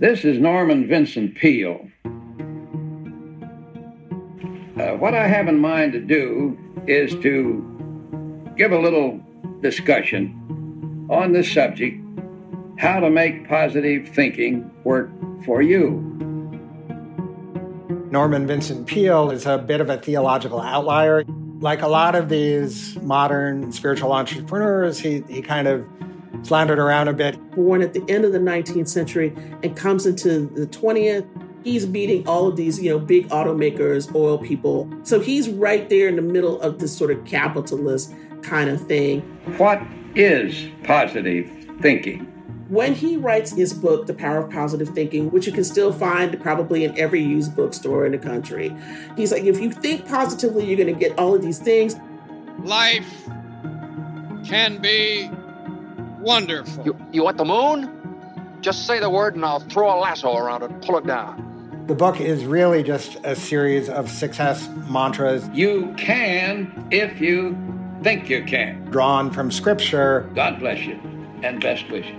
This is Norman Vincent Peale. Uh, what I have in mind to do is to give a little discussion on this subject how to make positive thinking work for you. Norman Vincent Peale is a bit of a theological outlier. Like a lot of these modern spiritual entrepreneurs, he, he kind of slandered around a bit. Born at the end of the 19th century and comes into the 20th, he's beating all of these, you know, big automakers, oil people. So he's right there in the middle of this sort of capitalist kind of thing. What is positive thinking? When he writes his book, The Power of Positive Thinking, which you can still find probably in every used bookstore in the country, he's like, if you think positively, you're going to get all of these things. Life can be wonderful. You, you want the moon? Just say the word and I'll throw a lasso around it and pull it down. The book is really just a series of success mantras. You can if you think you can. Drawn from scripture. God bless you and best wishes.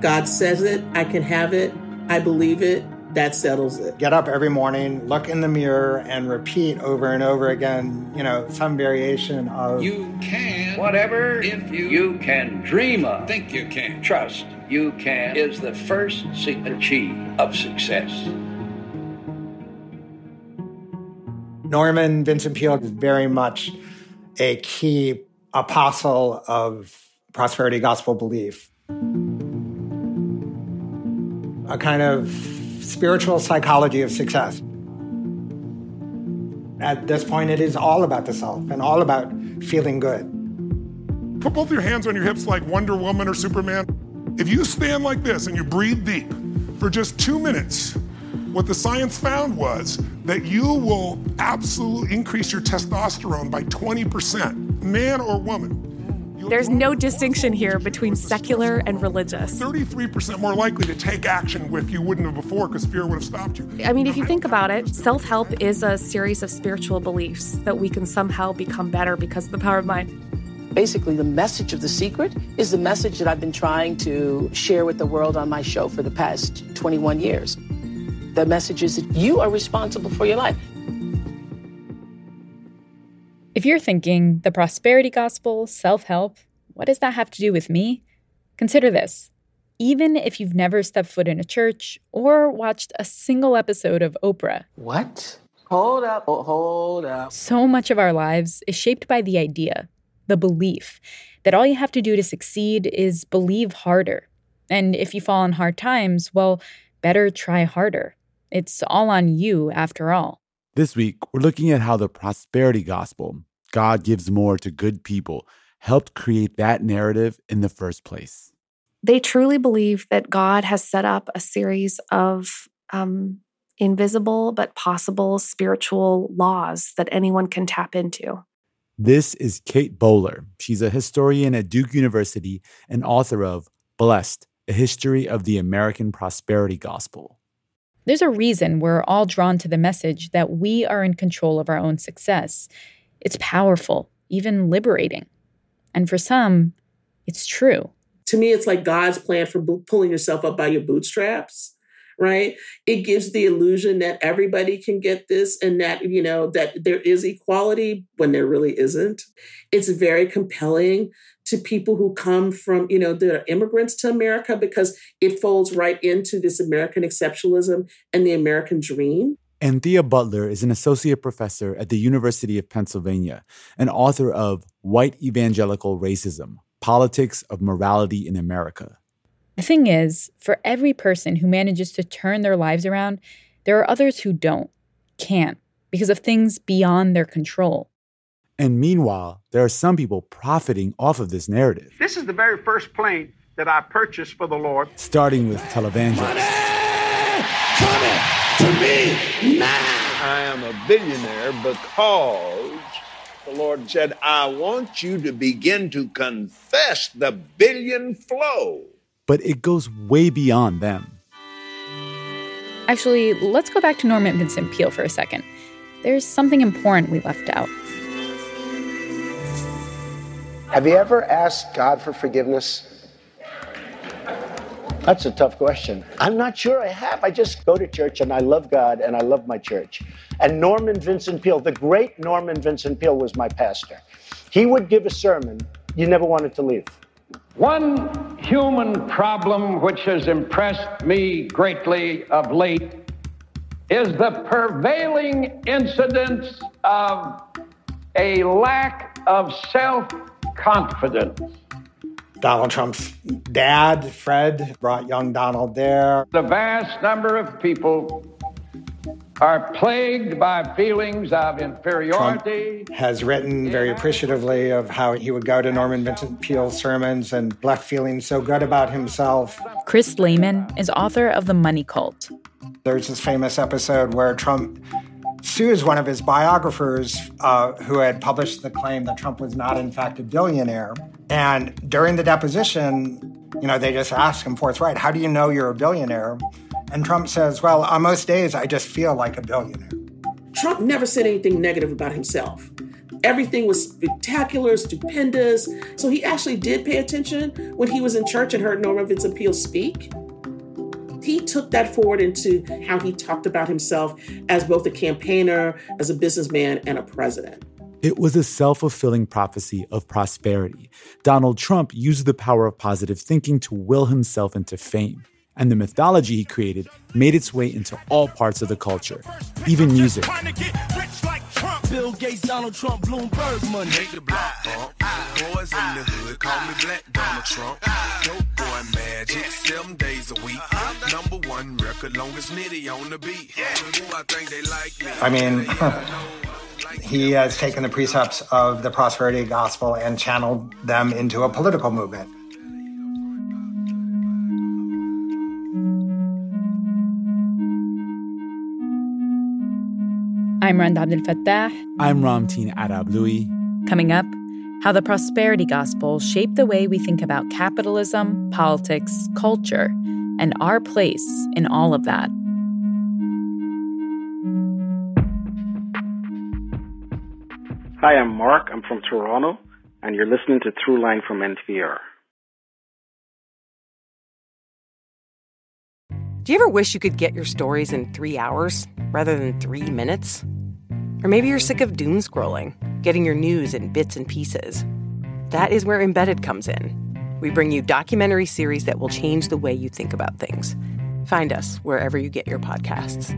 God says it, I can have it, I believe it, that settles it. Get up every morning, look in the mirror, and repeat over and over again, you know, some variation of You can whatever if you you can dream of. Think you can. Trust you can is the first achieve uh, of success. Norman Vincent Peale is very much a key apostle of prosperity gospel belief. A kind of spiritual psychology of success. At this point, it is all about the self and all about feeling good. Put both your hands on your hips like Wonder Woman or Superman. If you stand like this and you breathe deep for just two minutes, what the science found was that you will absolutely increase your testosterone by 20%, man or woman. There's no distinction here between secular and religious. 33% more likely to take action if you wouldn't have before because fear would have stopped you. I mean, if you think about it, self help is a series of spiritual beliefs that we can somehow become better because of the power of mind. Basically, the message of The Secret is the message that I've been trying to share with the world on my show for the past 21 years. The message is that you are responsible for your life. If you're thinking the prosperity gospel, self help, what does that have to do with me? Consider this. Even if you've never stepped foot in a church or watched a single episode of Oprah. What? Hold up, oh, hold up. So much of our lives is shaped by the idea, the belief, that all you have to do to succeed is believe harder. And if you fall in hard times, well, better try harder. It's all on you after all. This week, we're looking at how the prosperity gospel, God gives more to good people, helped create that narrative in the first place. They truly believe that God has set up a series of um, invisible but possible spiritual laws that anyone can tap into. This is Kate Bowler. She's a historian at Duke University and author of Blessed, a history of the American prosperity gospel. There's a reason we're all drawn to the message that we are in control of our own success. It's powerful, even liberating. And for some, it's true. To me, it's like God's plan for pulling yourself up by your bootstraps, right? It gives the illusion that everybody can get this and that, you know, that there is equality when there really isn't. It's very compelling to people who come from, you know, they're immigrants to America because it folds right into this American exceptionalism and the American dream. Anthea Butler is an associate professor at the University of Pennsylvania and author of White Evangelical Racism Politics of Morality in America. The thing is, for every person who manages to turn their lives around, there are others who don't, can't, because of things beyond their control. And meanwhile, there are some people profiting off of this narrative. This is the very first plane that I purchased for the Lord. Starting with televangelists. Coming to me now. I am a billionaire because the Lord said, I want you to begin to confess the billion flow. But it goes way beyond them. Actually, let's go back to Norman Vincent Peale for a second. There's something important we left out. Have you ever asked God for forgiveness? That's a tough question. I'm not sure I have. I just go to church and I love God and I love my church. And Norman Vincent Peale, the great Norman Vincent Peale, was my pastor. He would give a sermon, you never wanted to leave. One human problem which has impressed me greatly of late is the prevailing incidence of a lack of self confidence. Donald Trump's dad, Fred, brought young Donald there. The vast number of people are plagued by feelings of inferiority. Trump has written very appreciatively of how he would go to Norman Vincent Peale's sermons and left feeling so good about himself. Chris Lehmann is author of The Money Cult. There's this famous episode where Trump sues one of his biographers uh, who had published the claim that Trump was not, in fact, a billionaire. And during the deposition, you know, they just ask him forthright, How do you know you're a billionaire? And Trump says, Well, on most days, I just feel like a billionaire. Trump never said anything negative about himself. Everything was spectacular, stupendous. So he actually did pay attention when he was in church and heard Norman Vincent Peale speak. He took that forward into how he talked about himself as both a campaigner, as a businessman, and a president. It was a self fulfilling prophecy of prosperity. Donald Trump used the power of positive thinking to will himself into fame and the mythology he created made its way into all parts of the culture, even music. Bill Gates, Donald Trump, Bloomberg money. Make the block Boys in the hood call me Black Donald Trump. Dope boy magic, seven days a week. Number one record, longest nitty on the beat. I think they like me. I mean, he has taken the precepts of the prosperity gospel and channeled them into a political movement. I'm Rund Abdelfatah. I'm Ramteen Arablouei. Coming up, how the prosperity gospel shaped the way we think about capitalism, politics, culture, and our place in all of that. Hi, I'm Mark. I'm from Toronto, and you're listening to Throughline from NPR. Do you ever wish you could get your stories in three hours rather than three minutes? Or maybe you're sick of doom scrolling, getting your news in bits and pieces. That is where Embedded comes in. We bring you documentary series that will change the way you think about things. Find us wherever you get your podcasts.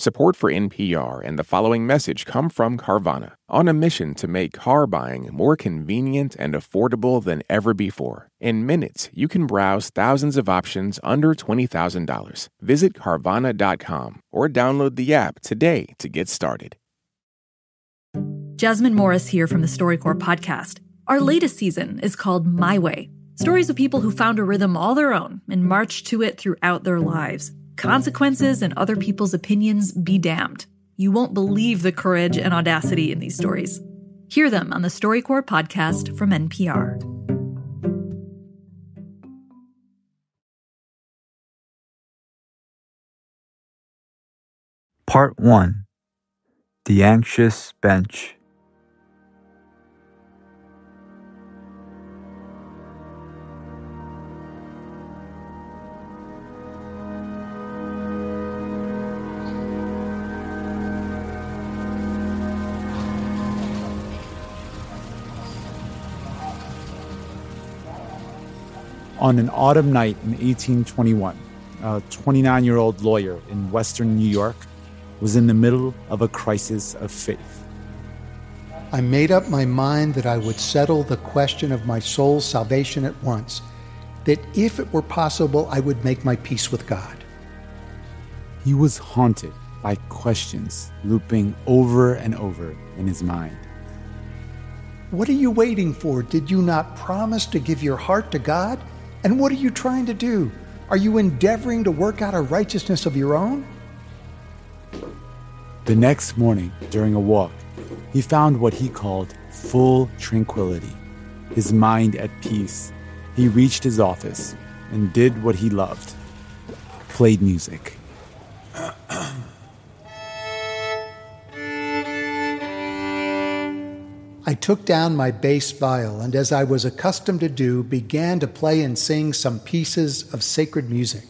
Support for NPR and the following message come from Carvana, on a mission to make car buying more convenient and affordable than ever before. In minutes, you can browse thousands of options under $20,000. Visit Carvana.com or download the app today to get started. Jasmine Morris here from the StoryCorps podcast. Our latest season is called My Way stories of people who found a rhythm all their own and marched to it throughout their lives. Consequences and other people's opinions be damned. You won't believe the courage and audacity in these stories. Hear them on the StoryCorps podcast from NPR. Part 1 The Anxious Bench. On an autumn night in 1821, a 29 year old lawyer in western New York was in the middle of a crisis of faith. I made up my mind that I would settle the question of my soul's salvation at once, that if it were possible, I would make my peace with God. He was haunted by questions looping over and over in his mind. What are you waiting for? Did you not promise to give your heart to God? And what are you trying to do? Are you endeavoring to work out a righteousness of your own? The next morning, during a walk, he found what he called full tranquility, his mind at peace. He reached his office and did what he loved played music. I took down my bass viol and, as I was accustomed to do, began to play and sing some pieces of sacred music.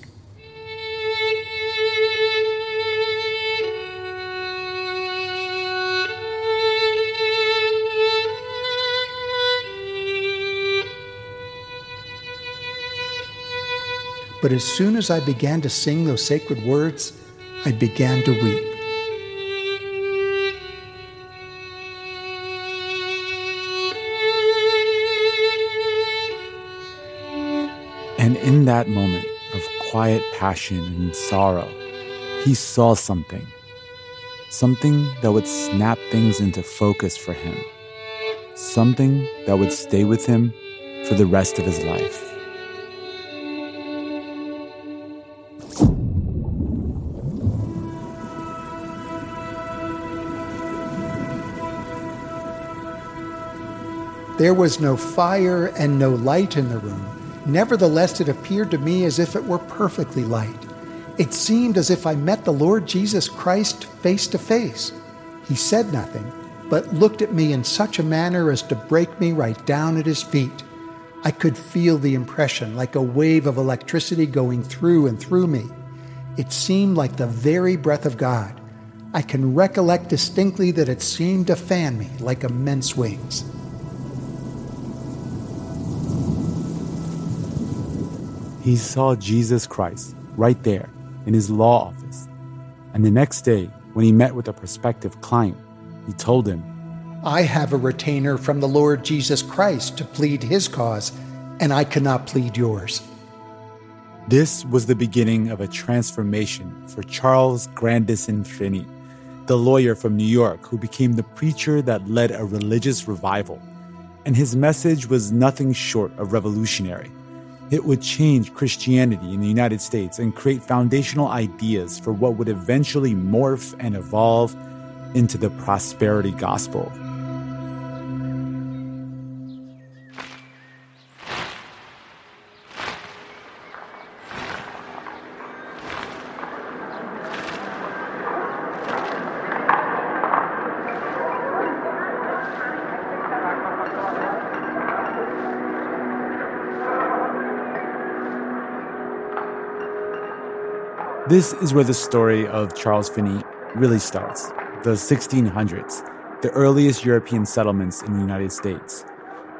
But as soon as I began to sing those sacred words, I began to weep. That moment of quiet passion and sorrow, he saw something. Something that would snap things into focus for him. Something that would stay with him for the rest of his life. There was no fire and no light in the room. Nevertheless, it appeared to me as if it were perfectly light. It seemed as if I met the Lord Jesus Christ face to face. He said nothing, but looked at me in such a manner as to break me right down at his feet. I could feel the impression like a wave of electricity going through and through me. It seemed like the very breath of God. I can recollect distinctly that it seemed to fan me like immense wings. He saw Jesus Christ right there in his law office. And the next day, when he met with a prospective client, he told him, I have a retainer from the Lord Jesus Christ to plead his cause, and I cannot plead yours. This was the beginning of a transformation for Charles Grandison Finney, the lawyer from New York who became the preacher that led a religious revival. And his message was nothing short of revolutionary. It would change Christianity in the United States and create foundational ideas for what would eventually morph and evolve into the prosperity gospel. This is where the story of Charles Finney really starts the 1600s, the earliest European settlements in the United States.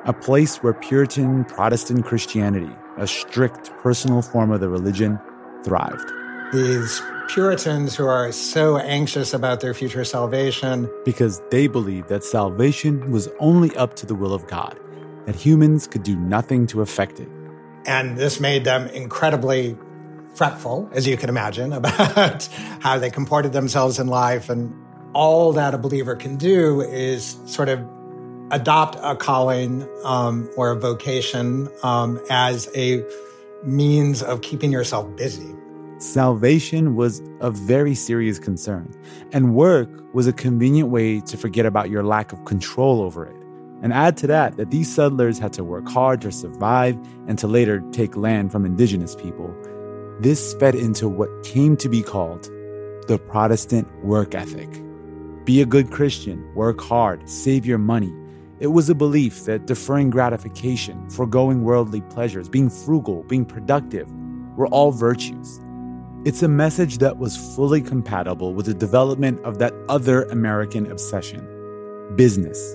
A place where Puritan Protestant Christianity, a strict personal form of the religion, thrived. These Puritans who are so anxious about their future salvation. Because they believed that salvation was only up to the will of God, that humans could do nothing to affect it. And this made them incredibly fretful, as you can imagine, about how they comported themselves in life. And all that a believer can do is sort of adopt a calling um, or a vocation um, as a means of keeping yourself busy. Salvation was a very serious concern, and work was a convenient way to forget about your lack of control over it. And add to that that these settlers had to work hard to survive and to later take land from indigenous people. This fed into what came to be called the Protestant work ethic. Be a good Christian, work hard, save your money. It was a belief that deferring gratification, foregoing worldly pleasures, being frugal, being productive were all virtues. It's a message that was fully compatible with the development of that other American obsession business.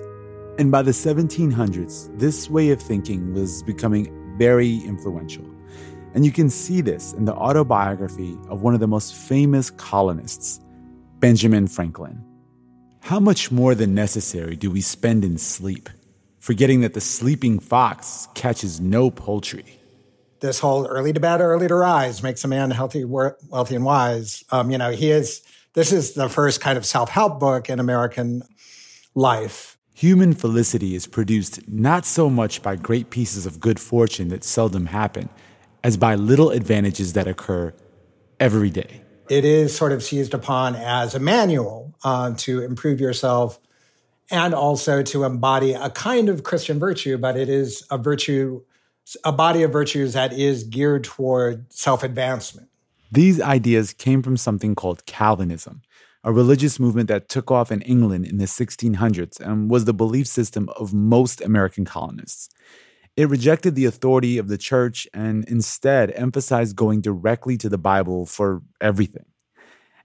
And by the 1700s, this way of thinking was becoming very influential. And you can see this in the autobiography of one of the most famous colonists, Benjamin Franklin. How much more than necessary do we spend in sleep, forgetting that the sleeping fox catches no poultry? this whole early to bed, early to rise makes a man healthy, wealthy, and wise. Um, you know, he is, this is the first kind of self help book in American life. Human felicity is produced not so much by great pieces of good fortune that seldom happen, as by little advantages that occur every day. It is sort of seized upon as a manual uh, to improve yourself and also to embody a kind of Christian virtue, but it is a virtue a body of virtues that is geared toward self advancement. These ideas came from something called Calvinism, a religious movement that took off in England in the 1600s and was the belief system of most American colonists. It rejected the authority of the church and instead emphasized going directly to the Bible for everything.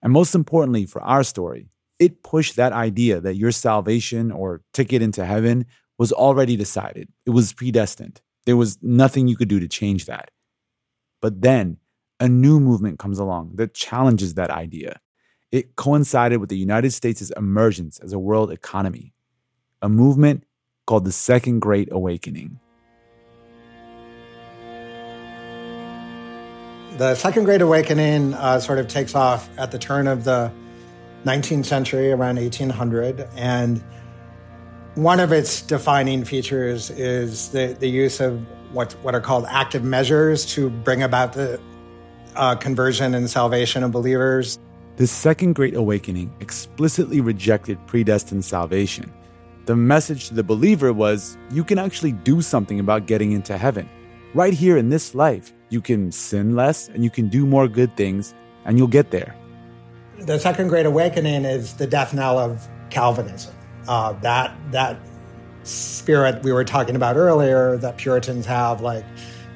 And most importantly, for our story, it pushed that idea that your salvation or ticket into heaven was already decided, it was predestined. There was nothing you could do to change that. But then a new movement comes along that challenges that idea. It coincided with the United States' emergence as a world economy, a movement called the Second Great Awakening. The Second Great Awakening uh, sort of takes off at the turn of the 19th century, around 1800, and one of its defining features is the, the use of what, what are called active measures to bring about the uh, conversion and salvation of believers. The Second Great Awakening explicitly rejected predestined salvation. The message to the believer was you can actually do something about getting into heaven. Right here in this life, you can sin less and you can do more good things, and you'll get there. The Second Great Awakening is the death knell of Calvinism uh, that that spirit we were talking about earlier that Puritans have, like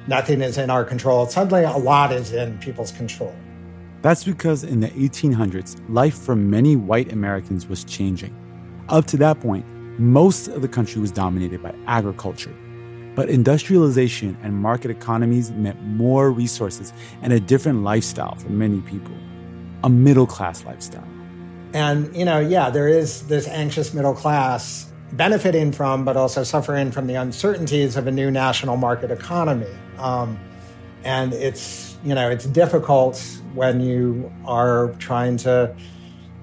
nothing is in our control. Suddenly, a lot is in people's control. That's because in the 1800s, life for many white Americans was changing. Up to that point, most of the country was dominated by agriculture. But industrialization and market economies meant more resources and a different lifestyle for many people a middle class lifestyle. And, you know, yeah, there is this anxious middle class benefiting from, but also suffering from the uncertainties of a new national market economy. Um, and it's, you know, it's difficult when you are trying to,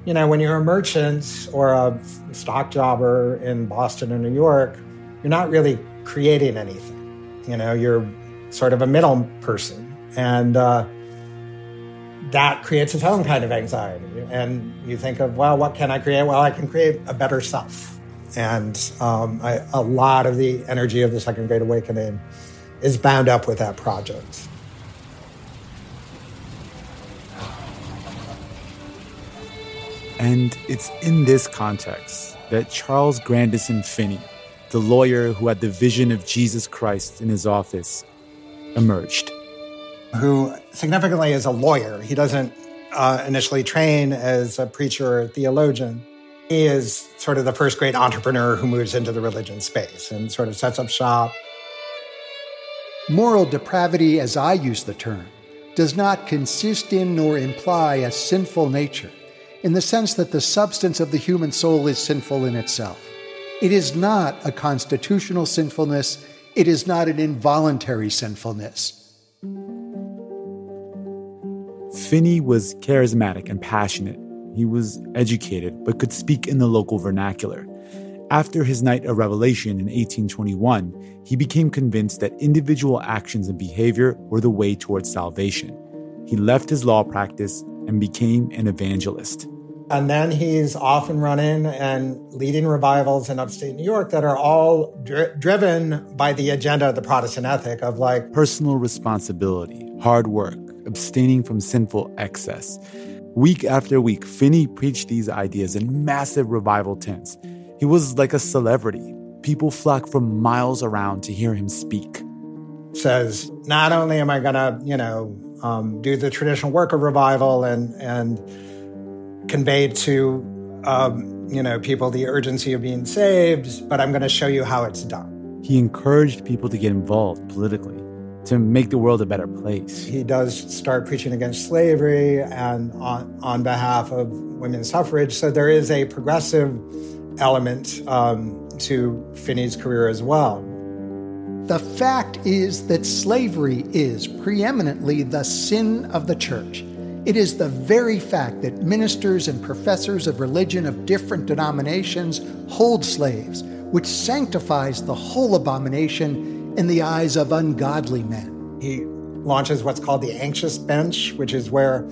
you know, when you're a merchant or a stock jobber in Boston or New York, you're not really creating anything. You know, you're sort of a middle person. And, uh, that creates its own kind of anxiety. And you think of, well, what can I create? Well, I can create a better self. And um, I, a lot of the energy of the Second Great Awakening is bound up with that project. And it's in this context that Charles Grandison Finney, the lawyer who had the vision of Jesus Christ in his office, emerged who significantly is a lawyer. He doesn't uh, initially train as a preacher or theologian. He is sort of the first great entrepreneur who moves into the religion space and sort of sets up shop. Moral depravity, as I use the term, does not consist in nor imply a sinful nature, in the sense that the substance of the human soul is sinful in itself. It is not a constitutional sinfulness, it is not an involuntary sinfulness. Finney was charismatic and passionate. He was educated, but could speak in the local vernacular. After his night of revelation in 1821, he became convinced that individual actions and behavior were the way towards salvation. He left his law practice and became an evangelist. And then he's off and running and leading revivals in upstate New York that are all dri- driven by the agenda of the Protestant ethic of like personal responsibility, hard work, abstaining from sinful excess. Week after week, Finney preached these ideas in massive revival tents. He was like a celebrity. People flocked from miles around to hear him speak. Says, not only am I going to, you know, um, do the traditional work of revival and and convey to, um, you know, people the urgency of being saved, but I'm going to show you how it's done. He encouraged people to get involved politically to make the world a better place. He does start preaching against slavery and on, on behalf of women's suffrage. So there is a progressive element um, to Finney's career as well. the fact is that slavery is preeminently the sin of the church. It is the very fact that ministers and professors of religion of different denominations hold slaves, which sanctifies the whole abomination in the eyes of ungodly men. He launches what's called the anxious bench, which is where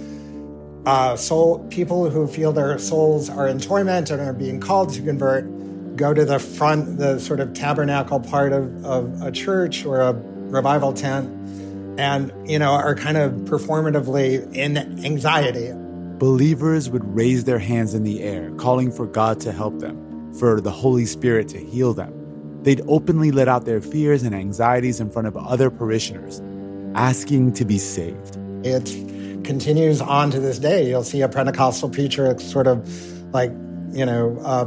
uh, soul people who feel their souls are in torment and are being called to convert go to the front, the sort of tabernacle part of, of a church or a revival tent, and you know are kind of performatively in anxiety. Believers would raise their hands in the air, calling for God to help them, for the Holy Spirit to heal them. They'd openly let out their fears and anxieties in front of other parishioners, asking to be saved. It continues on to this day. You'll see a Pentecostal preacher sort of like, you know, uh,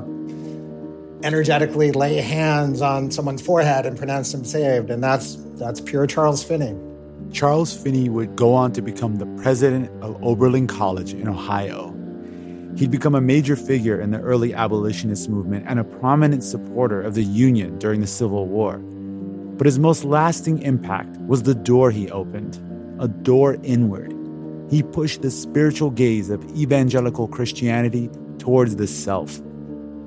energetically lay hands on someone's forehead and pronounce them saved, and that's that's pure Charles Finney. Charles Finney would go on to become the president of Oberlin College in Ohio. He'd become a major figure in the early abolitionist movement and a prominent supporter of the Union during the Civil War. But his most lasting impact was the door he opened, a door inward. He pushed the spiritual gaze of evangelical Christianity towards the self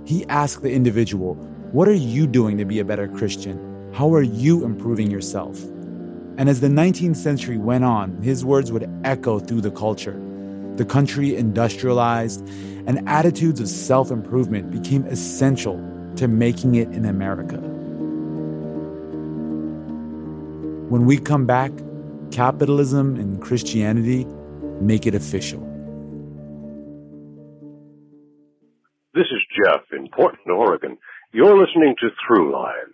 he asked the individual, What are you doing to be a better Christian? How are you improving yourself? And as the 19th century went on, his words would echo through the culture. The country industrialized, and attitudes of self improvement became essential to making it in America. When we come back, capitalism and Christianity make it official. This is Jeff in Portland, Oregon. You're listening to Throughline.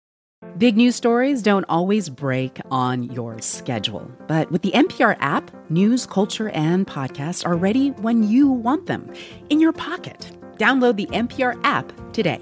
Big news stories don't always break on your schedule, but with the NPR app, news, culture, and podcasts are ready when you want them in your pocket. Download the NPR app today.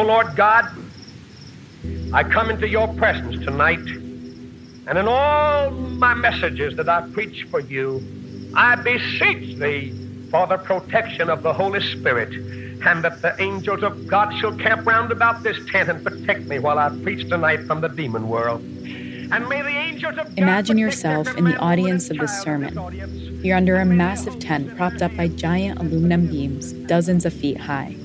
O Lord God, I come into your presence tonight, and in all my messages that I preach for you, I beseech thee for the protection of the Holy Spirit, and that the angels of God shall camp round about this tent and protect me while I preach tonight from the demon world. And may the angels of God Imagine yourself in the audience of this sermon. You're under a massive tent propped up by giant aluminum beams, dozens of feet high,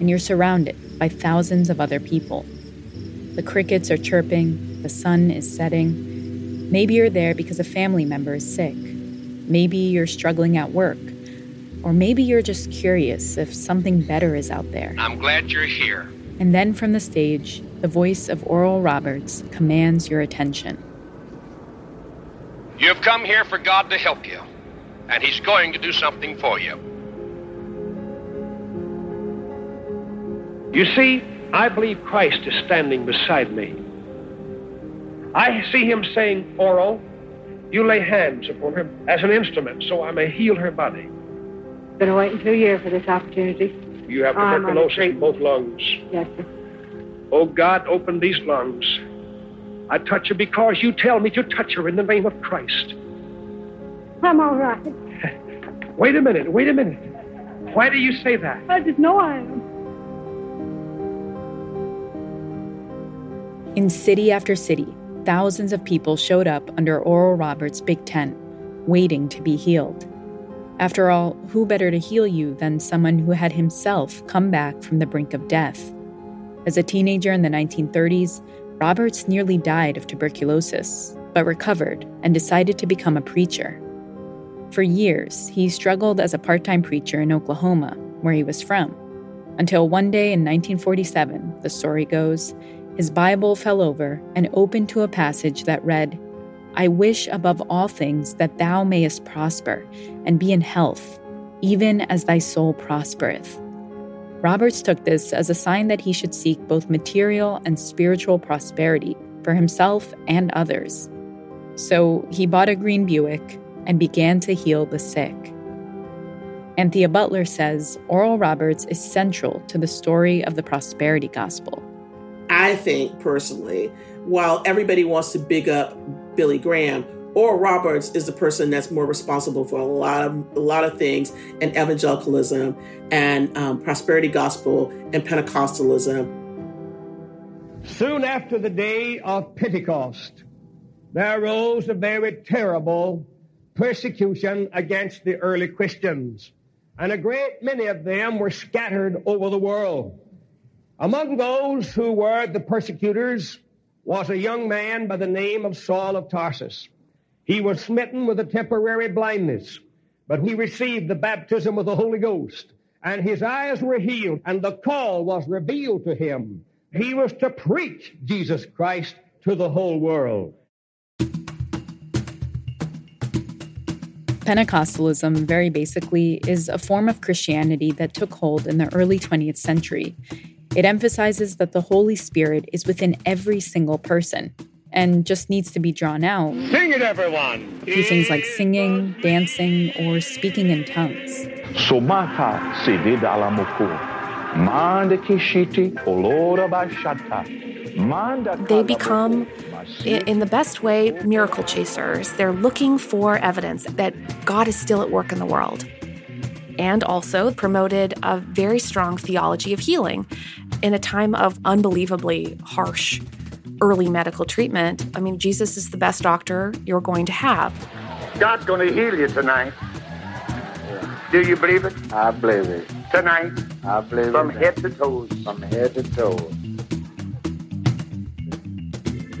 and you're surrounded by thousands of other people. The crickets are chirping, the sun is setting. Maybe you're there because a family member is sick. Maybe you're struggling at work. Or maybe you're just curious if something better is out there. I'm glad you're here. And then from the stage, the voice of Oral Roberts commands your attention. You have come here for God to help you, and He's going to do something for you. You see, I believe Christ is standing beside me. I see him saying, Oral, you lay hands upon her as an instrument so I may heal her body. Been waiting two years for this opportunity. You have I'm on a tuberculosis in both lungs. Yes, sir. Oh, God, open these lungs. I touch her because you tell me to touch her in the name of Christ. I'm all right. Wait a minute, wait a minute. Why do you say that? I just know I am. In city after city, thousands of people showed up under Oral Roberts' big tent, waiting to be healed. After all, who better to heal you than someone who had himself come back from the brink of death? As a teenager in the 1930s, Roberts nearly died of tuberculosis, but recovered and decided to become a preacher. For years, he struggled as a part time preacher in Oklahoma, where he was from, until one day in 1947, the story goes, his Bible fell over and opened to a passage that read, I wish above all things that thou mayest prosper and be in health, even as thy soul prospereth. Roberts took this as a sign that he should seek both material and spiritual prosperity for himself and others. So he bought a green Buick and began to heal the sick. Anthea Butler says Oral Roberts is central to the story of the prosperity gospel. I think personally, while everybody wants to big up Billy Graham, Oral Roberts is the person that's more responsible for a lot of a lot of things in evangelicalism and um, prosperity gospel and Pentecostalism. Soon after the day of Pentecost, there arose a very terrible persecution against the early Christians, and a great many of them were scattered over the world. Among those who were the persecutors was a young man by the name of Saul of Tarsus. He was smitten with a temporary blindness, but he received the baptism of the Holy Ghost, and his eyes were healed, and the call was revealed to him. He was to preach Jesus Christ to the whole world. Pentecostalism, very basically, is a form of Christianity that took hold in the early 20th century. It emphasizes that the Holy Spirit is within every single person and just needs to be drawn out. Sing it, everyone! Through things like singing, dancing, or speaking in tongues. Somata sede dalamoko. Manda kishiti olora bashata. They become, in the best way, miracle chasers. They're looking for evidence that God is still at work in the world. And also promoted a very strong theology of healing in a time of unbelievably harsh early medical treatment. I mean, Jesus is the best doctor you're going to have. God's going to heal you tonight. Do you believe it? I believe it. Tonight? I believe From it. head to toes. From head to toe.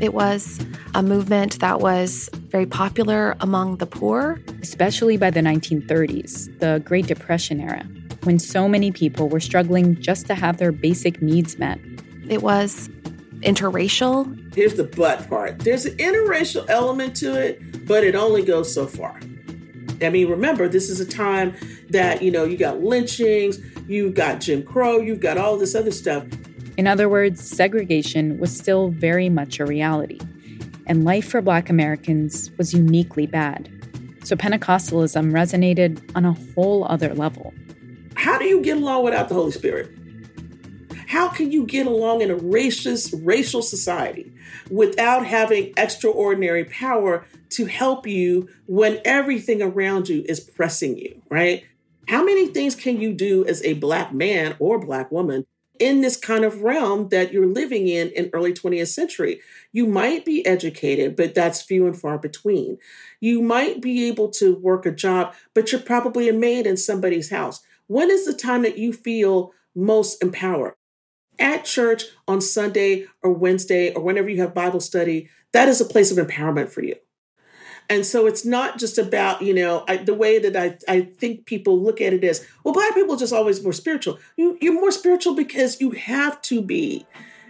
It was a movement that was very popular among the poor. Especially by the 1930s, the Great Depression era, when so many people were struggling just to have their basic needs met. It was interracial. Here's the but part there's an interracial element to it, but it only goes so far. I mean, remember, this is a time that, you know, you got lynchings, you've got Jim Crow, you've got all this other stuff. In other words, segregation was still very much a reality, and life for Black Americans was uniquely bad. So Pentecostalism resonated on a whole other level. How do you get along without the Holy Spirit? How can you get along in a racist, racial society without having extraordinary power to help you when everything around you is pressing you, right? How many things can you do as a black man or black woman in this kind of realm that you're living in in early 20th century? You might be educated, but that's few and far between. You might be able to work a job, but you're probably a maid in somebody's house. When is the time that you feel most empowered? At church on Sunday or Wednesday or whenever you have Bible study, that is a place of empowerment for you. And so it's not just about, you know, I, the way that I, I think people look at it is, well, black people are just always more spiritual. You, you're more spiritual because you have to be.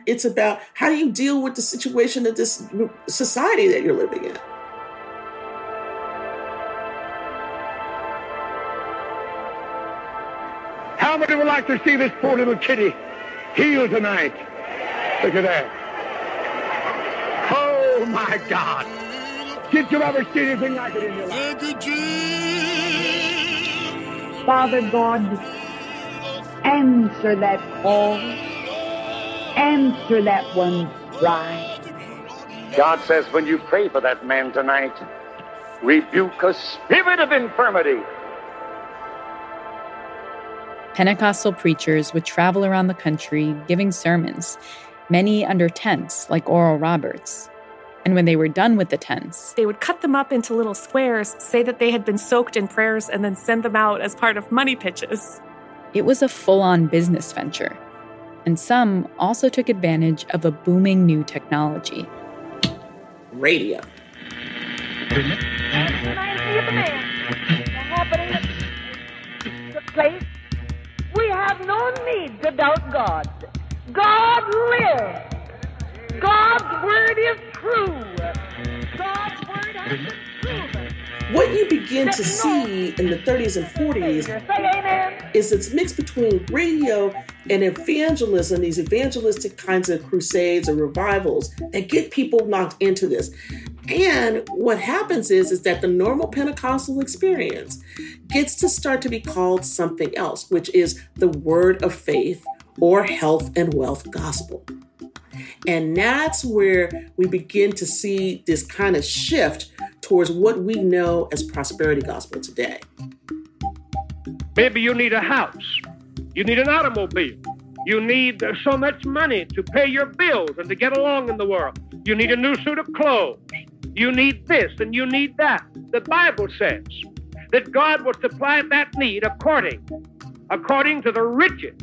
It's about how do you deal with the situation of this society that you're living in. How many would like to see this poor little kitty healed tonight? Look at that. Oh my God. Did you ever see anything like it in your life? Father God, answer that call. Answer that one cry. God says when you pray for that man tonight, rebuke a spirit of infirmity. Pentecostal preachers would travel around the country giving sermons, many under tents like Oral Roberts. And when they were done with the tents, they would cut them up into little squares, say that they had been soaked in prayers, and then send them out as part of money pitches. It was a full on business venture. And some also took advantage of a booming new technology radio. place, we have no need to doubt God. God lives. God's word is true. God's word has been proven. What you begin to see in the 30s and 40s is it's mixed between radio and evangelism, these evangelistic kinds of crusades or revivals that get people knocked into this. And what happens is, is that the normal Pentecostal experience gets to start to be called something else, which is the word of faith or health and wealth gospel. And that's where we begin to see this kind of shift towards what we know as prosperity gospel today. Maybe you need a house, you need an automobile, you need so much money to pay your bills and to get along in the world, you need a new suit of clothes, you need this and you need that. The Bible says that God will supply that need according according to the riches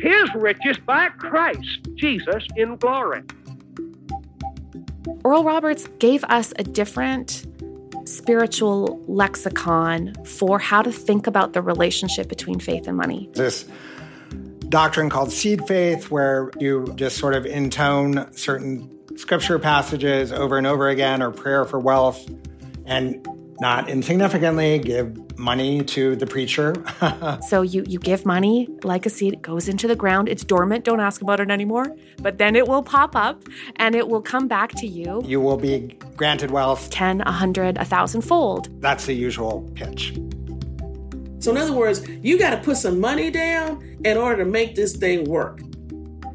his riches by Christ Jesus in glory. Oral Roberts gave us a different spiritual lexicon for how to think about the relationship between faith and money. This doctrine called seed faith, where you just sort of intone certain scripture passages over and over again or prayer for wealth and not insignificantly give money to the preacher. so you you give money like a seed, it goes into the ground. It's dormant. Don't ask about it anymore. But then it will pop up and it will come back to you. You will be granted wealth 10, a 100, a thousand fold. That's the usual pitch. So in other words, you got to put some money down in order to make this thing work.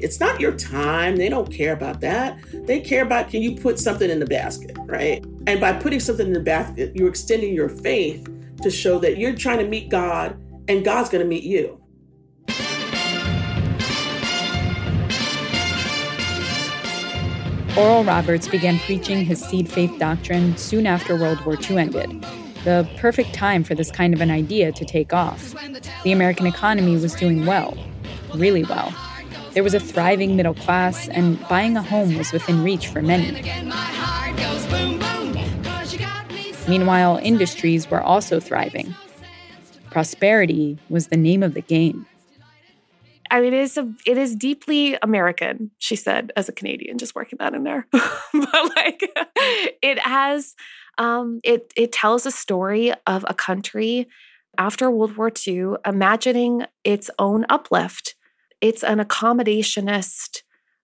It's not your time. They don't care about that. They care about can you put something in the basket, right? And by putting something in the basket, you're extending your faith to show that you're trying to meet God and God's going to meet you. Oral Roberts began preaching his seed faith doctrine soon after World War II ended. The perfect time for this kind of an idea to take off. The American economy was doing well, really well. There was a thriving middle class, and buying a home was within reach for many. Meanwhile, industries were also thriving. Prosperity was the name of the game. I mean, it is a, it is deeply American, she said, as a Canadian, just working that in there. but like, it has, um, it it tells a story of a country after World War II imagining its own uplift. It's an accommodationist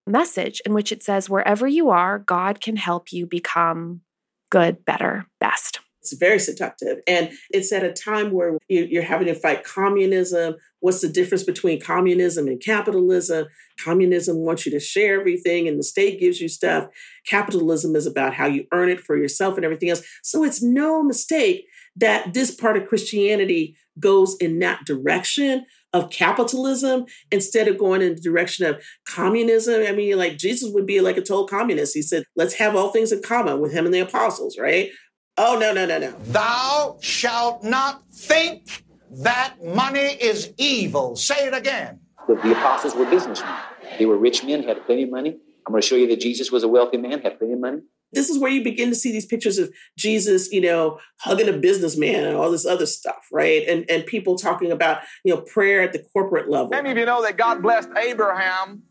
message in which it says, wherever you are, God can help you become good, better, best. It's very seductive. And it's at a time where you're having to fight communism. What's the difference between communism and capitalism? Communism wants you to share everything and the state gives you stuff. Capitalism is about how you earn it for yourself and everything else. So it's no mistake that this part of Christianity goes in that direction of capitalism instead of going in the direction of communism. I mean, like Jesus would be like a total communist. He said, let's have all things in common with him and the apostles, right? Oh, no, no, no, no. Thou shalt not think that money is evil. Say it again. The, the apostles were businessmen. They were rich men, had plenty of money. I'm going to show you that Jesus was a wealthy man, had plenty of money. This is where you begin to see these pictures of Jesus, you know, hugging a businessman and all this other stuff, right? And and people talking about, you know, prayer at the corporate level. Many of you know that God blessed Abraham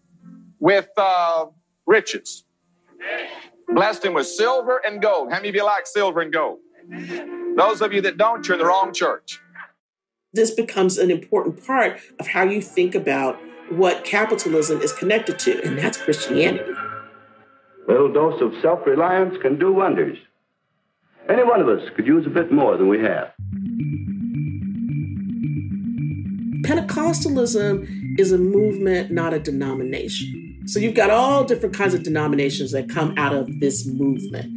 with uh, riches? Blessed him with silver and gold. How many of you like silver and gold? Those of you that don't, you're in the wrong church. This becomes an important part of how you think about what capitalism is connected to, and that's Christianity. A little dose of self reliance can do wonders. Any one of us could use a bit more than we have. Pentecostalism is a movement, not a denomination. So you've got all different kinds of denominations that come out of this movement.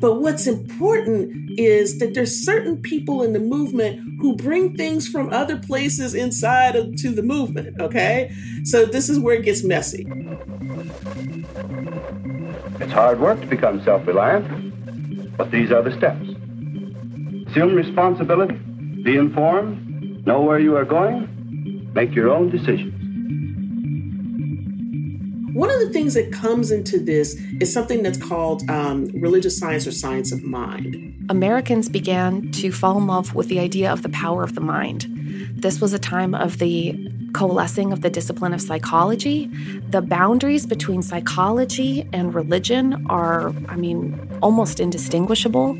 But what's important is that there's certain people in the movement who bring things from other places inside of, to the movement, okay? So this is where it gets messy. It's hard work to become self reliant, but these are the steps. Assume responsibility, be informed, know where you are going, make your own decisions. One of the things that comes into this is something that's called um, religious science or science of mind. Americans began to fall in love with the idea of the power of the mind. This was a time of the coalescing of the discipline of psychology. The boundaries between psychology and religion are, I mean, almost indistinguishable.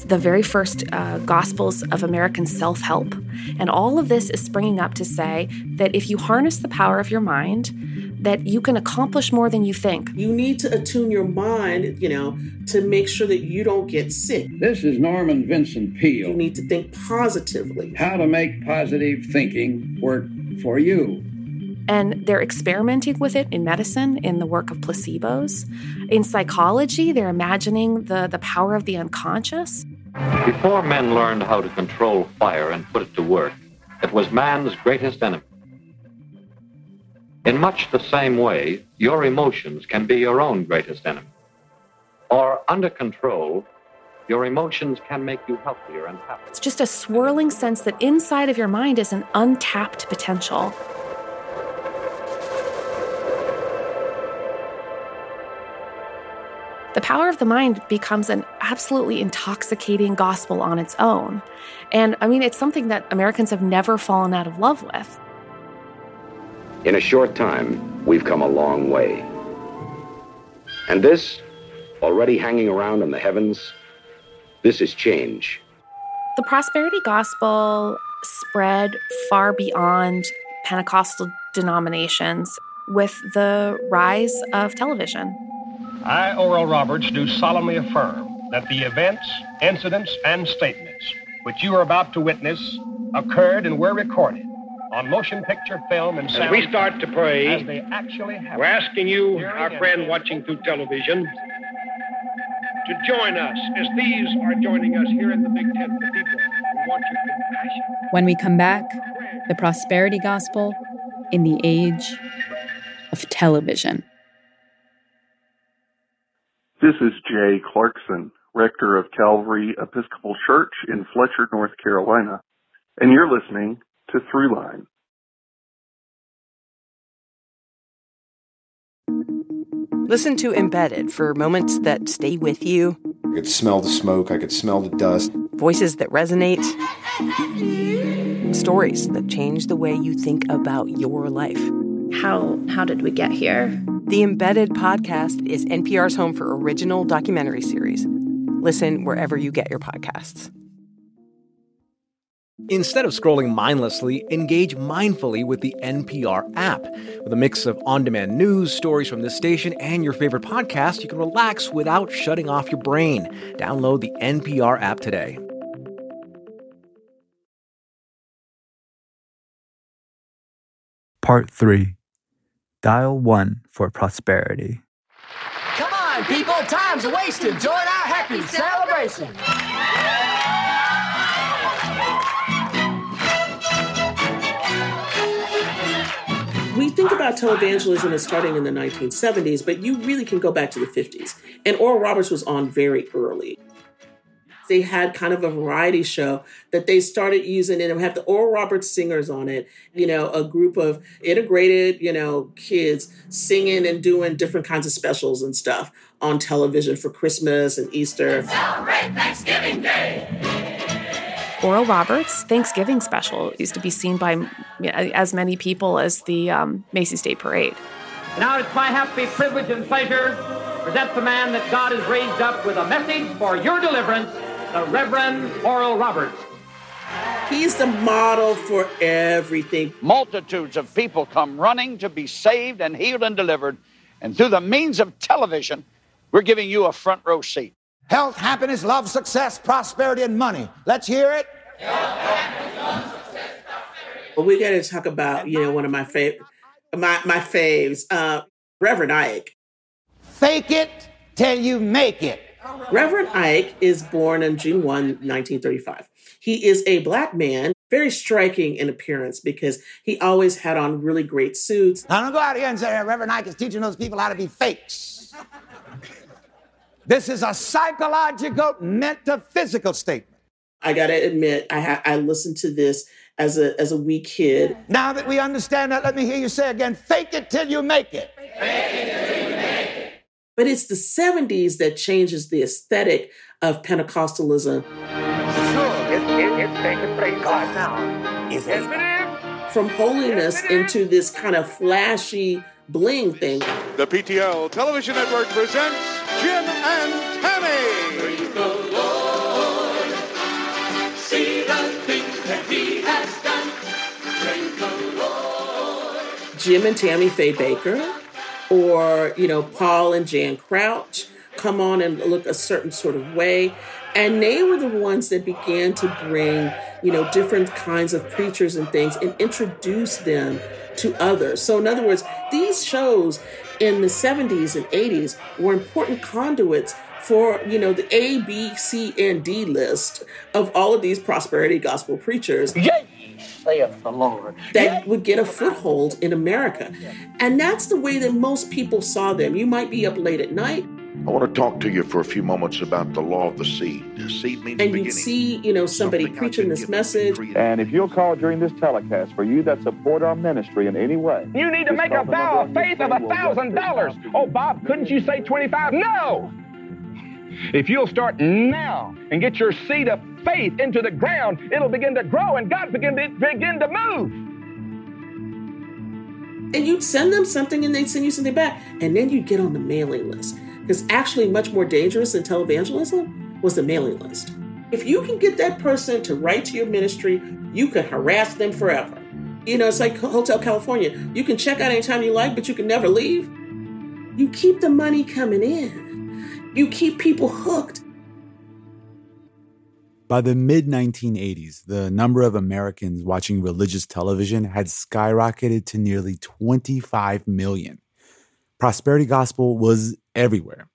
The very first uh, Gospels of American self help. And all of this is springing up to say that if you harness the power of your mind, that you can accomplish more than you think. You need to attune your mind, you know, to make sure that you don't get sick. This is Norman Vincent Peale. You need to think positively. How to make positive thinking work for you. And they're experimenting with it in medicine, in the work of placebos. In psychology, they're imagining the, the power of the unconscious. Before men learned how to control fire and put it to work, it was man's greatest enemy. In much the same way, your emotions can be your own greatest enemy. Or under control, your emotions can make you healthier and happier. It's just a swirling sense that inside of your mind is an untapped potential. The power of the mind becomes an absolutely intoxicating gospel on its own. And I mean, it's something that Americans have never fallen out of love with. In a short time, we've come a long way. And this, already hanging around in the heavens, this is change. The prosperity gospel spread far beyond Pentecostal denominations with the rise of television. I, Oral Roberts, do solemnly affirm that the events, incidents, and statements which you are about to witness occurred and were recorded on motion picture film and sound. As we start to pray, as they actually happen. We're asking you, our friend watching through television, to join us as these are joining us here in the Big Tent, the people who want your compassion. When we come back, the prosperity gospel in the age of television. This is Jay Clarkson, rector of Calvary Episcopal Church in Fletcher, North Carolina, and you're listening to Throughline. Listen to Embedded for moments that stay with you. I could smell the smoke, I could smell the dust. Voices that resonate. Stories that change the way you think about your life. How how did we get here? The Embedded podcast is NPR's home for original documentary series. Listen wherever you get your podcasts. Instead of scrolling mindlessly, engage mindfully with the NPR app. With a mix of on demand news, stories from this station, and your favorite podcast, you can relax without shutting off your brain. Download the NPR app today. Part 3 Dial 1 for Prosperity. Come on, people, time's wasted. Join our happy celebration. We think about televangelism as starting in the 1970s, but you really can go back to the 50s. And Oral Roberts was on very early. They had kind of a variety show that they started using, and it had the Oral Roberts singers on it. You know, a group of integrated, you know, kids singing and doing different kinds of specials and stuff on television for Christmas and Easter. Celebrate Thanksgiving Day. Oral Roberts' Thanksgiving special used to be seen by as many people as the um, Macy's Day Parade. Now it's my happy privilege and pleasure to present the man that God has raised up with a message for your deliverance, the Reverend Oral Roberts. He's the model for everything. Multitudes of people come running to be saved and healed and delivered. And through the means of television, we're giving you a front row seat. Health, happiness, love, success, prosperity, and money. Let's hear it. Well, we got to talk about, you know, one of my favorite, my, my faves, uh, Reverend Ike. Fake it till you make it. Reverend Ike is born on June 1, 1935. He is a black man very striking in appearance because he always had on really great suits. Now, don't go out here and say Reverend Ike is teaching those people how to be fakes. this is a psychological, metaphysical statement. I gotta admit, I ha- I listened to this as a as a wee kid. Now that we understand that, let me hear you say again: "Fake it till you make it." But it's the 70s that changes the aesthetic of Pentecostalism. Sure, it, it, it's taking place right now. Yes, it is. From holiness into this kind of flashy bling thing. The PTL Television Network presents Jim and Tammy. Praise the Lord. See the things that he has done. Praise the Lord. Jim and Tammy Faye Bakker, or, you know, Paul and Jan Crouch come on and look a certain sort of way. And they were the ones that began to bring, you know, different kinds of preachers and things and introduce them to others. So, in other words, these shows in the 70s and 80s were important conduits for, you know, the A, B, C, and D list of all of these prosperity gospel preachers. Saith the Lord. That would get a foothold in America. And that's the way that most people saw them. You might be up late at night I want to talk to you for a few moments about the law of the seed. The seed means and you see, you know, somebody preaching this message. And if you'll call during this telecast for you that support our ministry in any way, You need to make a vow of faith of a thousand dollars. Oh, Bob, couldn't you say twenty-five? No. Mm-hmm. If you'll start now and get your seed of faith into the ground, it'll begin to grow and God begin to begin to move. And you'd send them something and they'd send you something back. And then you'd get on the mailing list. Because actually, much more dangerous than televangelism was the mailing list. If you can get that person to write to your ministry, you can harass them forever. You know, it's like Hotel California. You can check out anytime you like, but you can never leave. You keep the money coming in, you keep people hooked. By the mid 1980s, the number of Americans watching religious television had skyrocketed to nearly 25 million. Prosperity gospel was everywhere.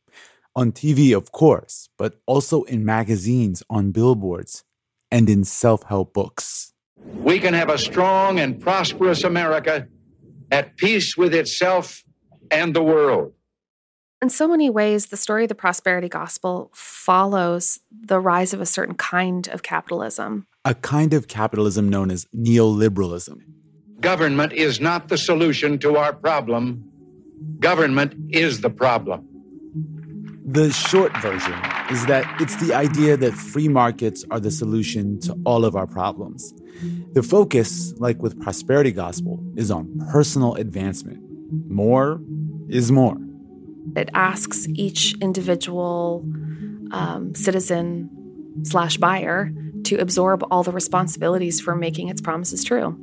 On TV, of course, but also in magazines, on billboards, and in self help books. We can have a strong and prosperous America at peace with itself and the world. In so many ways, the story of the prosperity gospel follows the rise of a certain kind of capitalism. A kind of capitalism known as neoliberalism. Government is not the solution to our problem. Government is the problem. The short version is that it's the idea that free markets are the solution to all of our problems. The focus, like with prosperity gospel, is on personal advancement. More is more. It asks each individual um, citizen slash buyer to absorb all the responsibilities for making its promises true.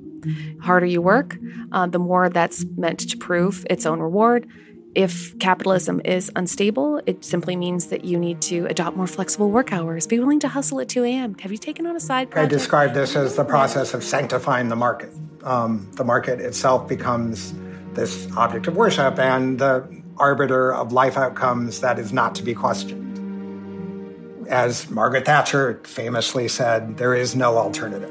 Harder you work, uh, the more that's meant to prove its own reward. If capitalism is unstable, it simply means that you need to adopt more flexible work hours. Be willing to hustle at 2 a.m. Have you taken on a side I project? describe this as the process of sanctifying the market. Um, the market itself becomes this object of worship and the arbiter of life outcomes that is not to be questioned. As Margaret Thatcher famously said, there is no alternative.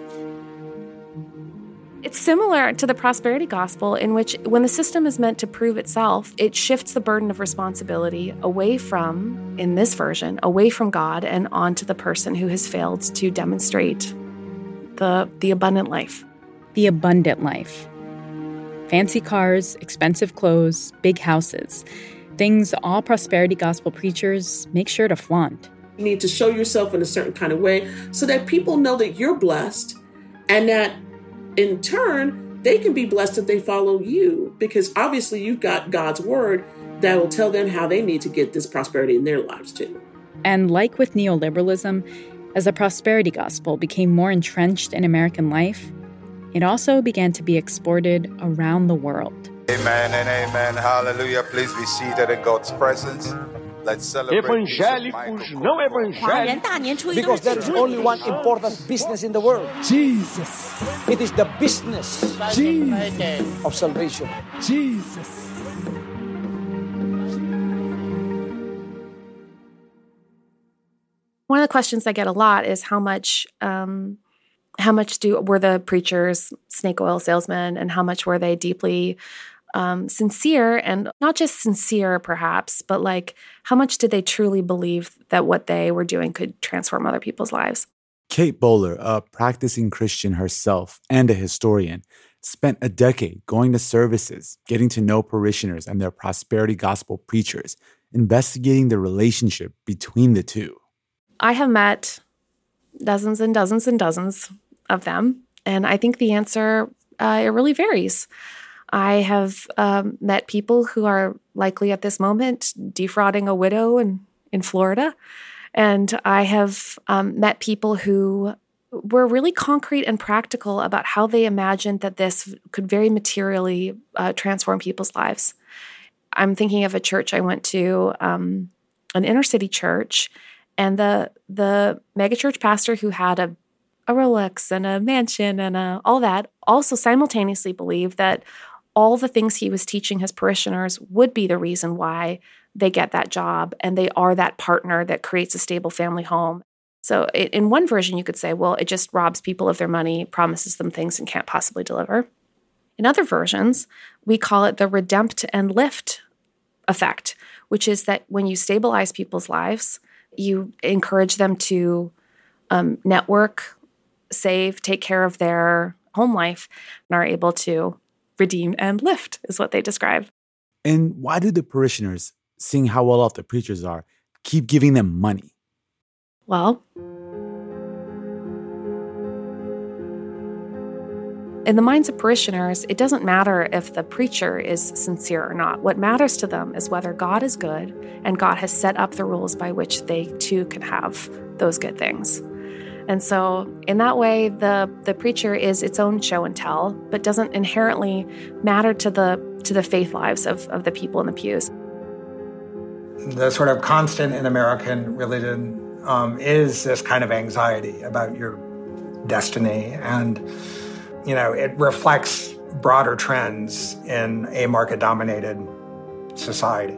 It's similar to the prosperity gospel, in which when the system is meant to prove itself, it shifts the burden of responsibility away from, in this version, away from God and onto the person who has failed to demonstrate the, the abundant life. The abundant life. Fancy cars, expensive clothes, big houses. Things all prosperity gospel preachers make sure to flaunt. You need to show yourself in a certain kind of way so that people know that you're blessed and that in turn, they can be blessed if they follow you because obviously you've got God's word that will tell them how they need to get this prosperity in their lives too. And like with neoliberalism, as the prosperity gospel became more entrenched in American life, it also began to be exported around the world. Amen and amen. Hallelujah. Please be seated in God's presence. Let's celebrate. Evangélicos, não evangélicos. Because there is only one important business in the world. Jesus. It is the business Jesus. of salvation. Jesus. One of the questions I get a lot is how much um, how much do were the preachers snake oil salesmen and how much were they deeply um, sincere and not just sincere perhaps but like how much did they truly believe that what they were doing could transform other people's lives Kate Bowler, a practicing Christian herself and a historian, spent a decade going to services, getting to know parishioners and their prosperity gospel preachers, investigating the relationship between the two. I have met dozens and dozens and dozens of them, and I think the answer uh, it really varies. I have um, met people who are likely at this moment defrauding a widow in, in Florida. And I have um, met people who were really concrete and practical about how they imagined that this could very materially uh, transform people's lives. I'm thinking of a church I went to, um, an inner city church, and the the megachurch pastor who had a a Rolex and a mansion and a, all that also simultaneously believe that all the things he was teaching his parishioners would be the reason why they get that job and they are that partner that creates a stable family home. So, in one version, you could say, well, it just robs people of their money, promises them things, and can't possibly deliver. In other versions, we call it the redempt and lift effect, which is that when you stabilize people's lives, you encourage them to um, network, save, take care of their home life, and are able to redeem and lift, is what they describe. And why do the parishioners, seeing how well off the preachers are, keep giving them money? Well, in the minds of parishioners, it doesn't matter if the preacher is sincere or not. What matters to them is whether God is good and God has set up the rules by which they too can have those good things. And so, in that way, the, the preacher is its own show and tell, but doesn't inherently matter to the to the faith lives of, of the people in the pews. The sort of constant in American religion um, is this kind of anxiety about your destiny, and you know it reflects broader trends in a market-dominated society.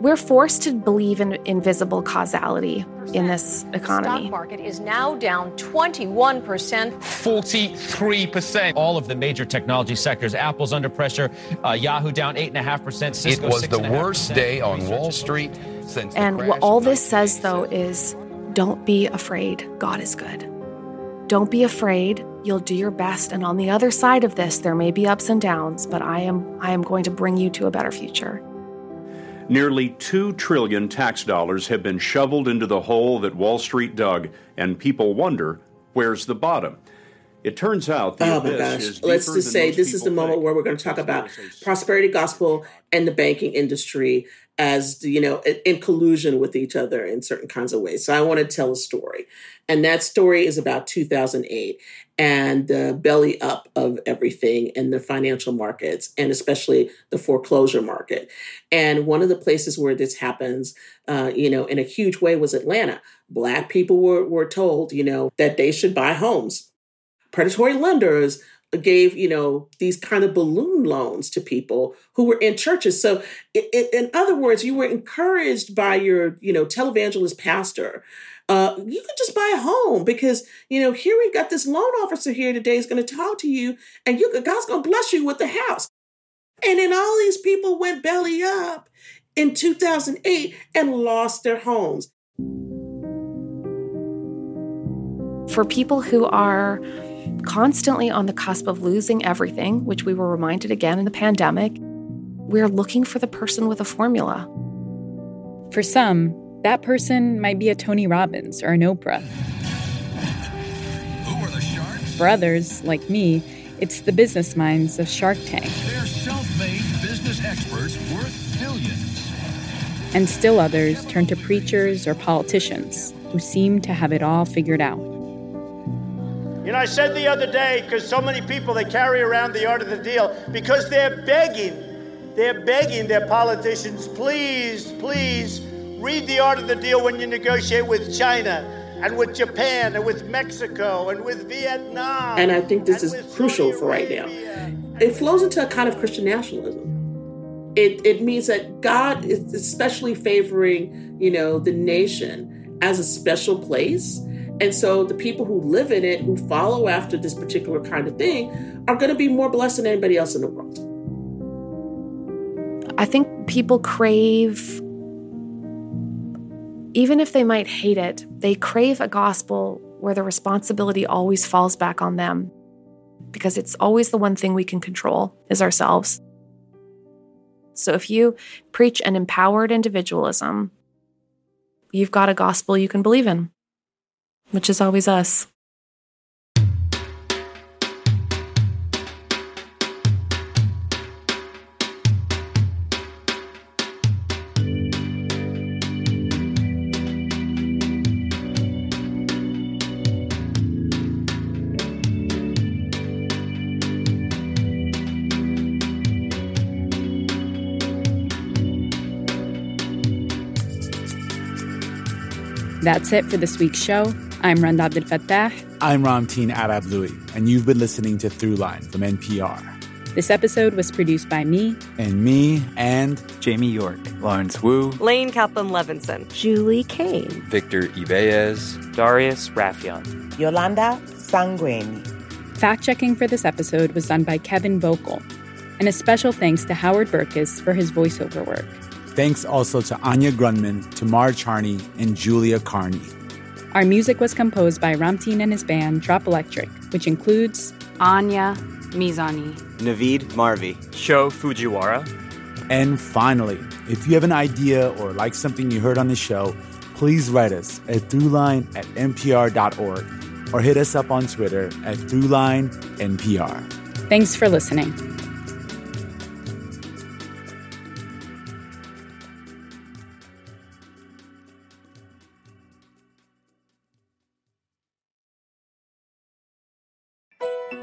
We're forced to believe in invisible causality in this economy. stock market is now down 21%. 43%. All of the major technology sectors. Apple's under pressure. Uh, Yahoo down 8.5%. Cisco it was the 6.5%. worst day on Wall Street since the And crash what all this says, though, is don't be afraid. God is good. Don't be afraid. You'll do your best. And on the other side of this, there may be ups and downs, but I am, I am going to bring you to a better future. Nearly 2 trillion tax dollars have been shoveled into the hole that Wall Street dug, and people wonder where's the bottom. It turns out the Oh my gosh. Let's just say this is the moment where we're going to talk about prosperity gospel and the banking industry as, you know, in collusion with each other in certain kinds of ways. So I want to tell a story. And that story is about 2008 and the belly up of everything in the financial markets and especially the foreclosure market. And one of the places where this happens, uh, you know, in a huge way was Atlanta. Black people were, were told, you know, that they should buy homes predatory lenders gave you know these kind of balloon loans to people who were in churches so in other words you were encouraged by your you know televangelist pastor uh, you could just buy a home because you know here we got this loan officer here today is going to talk to you and you god's going to bless you with the house and then all these people went belly up in 2008 and lost their homes For people who are constantly on the cusp of losing everything, which we were reminded again in the pandemic, we're looking for the person with a formula. For some, that person might be a Tony Robbins or an Oprah. For others, like me, it's the business minds of Shark Tank. They're self-made business experts worth billions. And still others turn to preachers or politicians who seem to have it all figured out. You know, I said the other day, because so many people, they carry around the art of the deal because they're begging, they're begging their politicians, please, please read the art of the deal when you negotiate with China and with Japan and with Mexico and with Vietnam. And I think this is crucial for right now. It flows into a kind of Christian nationalism. It, it means that God is especially favoring, you know, the nation as a special place And so the people who live in it, who follow after this particular kind of thing, are going to be more blessed than anybody else in the world. I think people crave, even if they might hate it, they crave a gospel where the responsibility always falls back on them because it's always the one thing we can control is ourselves. So if you preach an empowered individualism, you've got a gospel you can believe in, which is always us. That's it for this week's show. I'm Rund Abdelfatah. I'm Ramteen Arablouei, and you've been listening to Throughline from NPR. This episode was produced by me. And me and Jamie York, Lawrence Wu, Lane Kaplan Levenson, Julie Caine, Victor Yvellez, Darius Rafieyan, Yolanda Sangweni. Fact checking for this episode was done by Kevin Vocke. And a special thanks to Howard Berkes for his voiceover work. Thanks also to Anya Grundmann, Tamar Charney, and Julia Carney. Our music was composed by Ramteen and his band Drop Electric, which includes Anya Mizani, Navid Marvi, Sho Fujiwara. And finally, if you have an idea or like something you heard on the show, please write us at throughline at npr.org or hit us up on Twitter at throughlinenpr. Thanks for listening.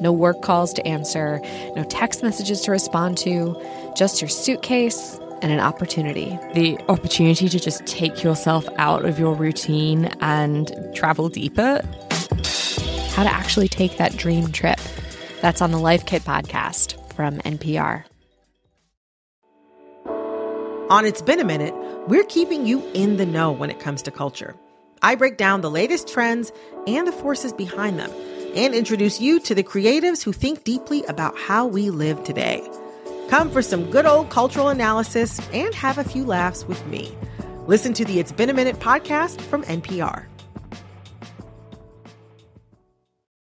No work calls to answer, no text messages to respond to, just your suitcase and an opportunity. The opportunity to just take yourself out of your routine and travel deeper. How to actually take that dream trip. That's on the Life Kit podcast from NPR. On It's Been a Minute, we're keeping you in the know when it comes to culture. I break down the latest trends and the forces behind them and introduce you to the creatives who think deeply about how we live today. Come for some good old cultural analysis and have a few laughs with me. Listen to the It's Been a Minute podcast from NPR.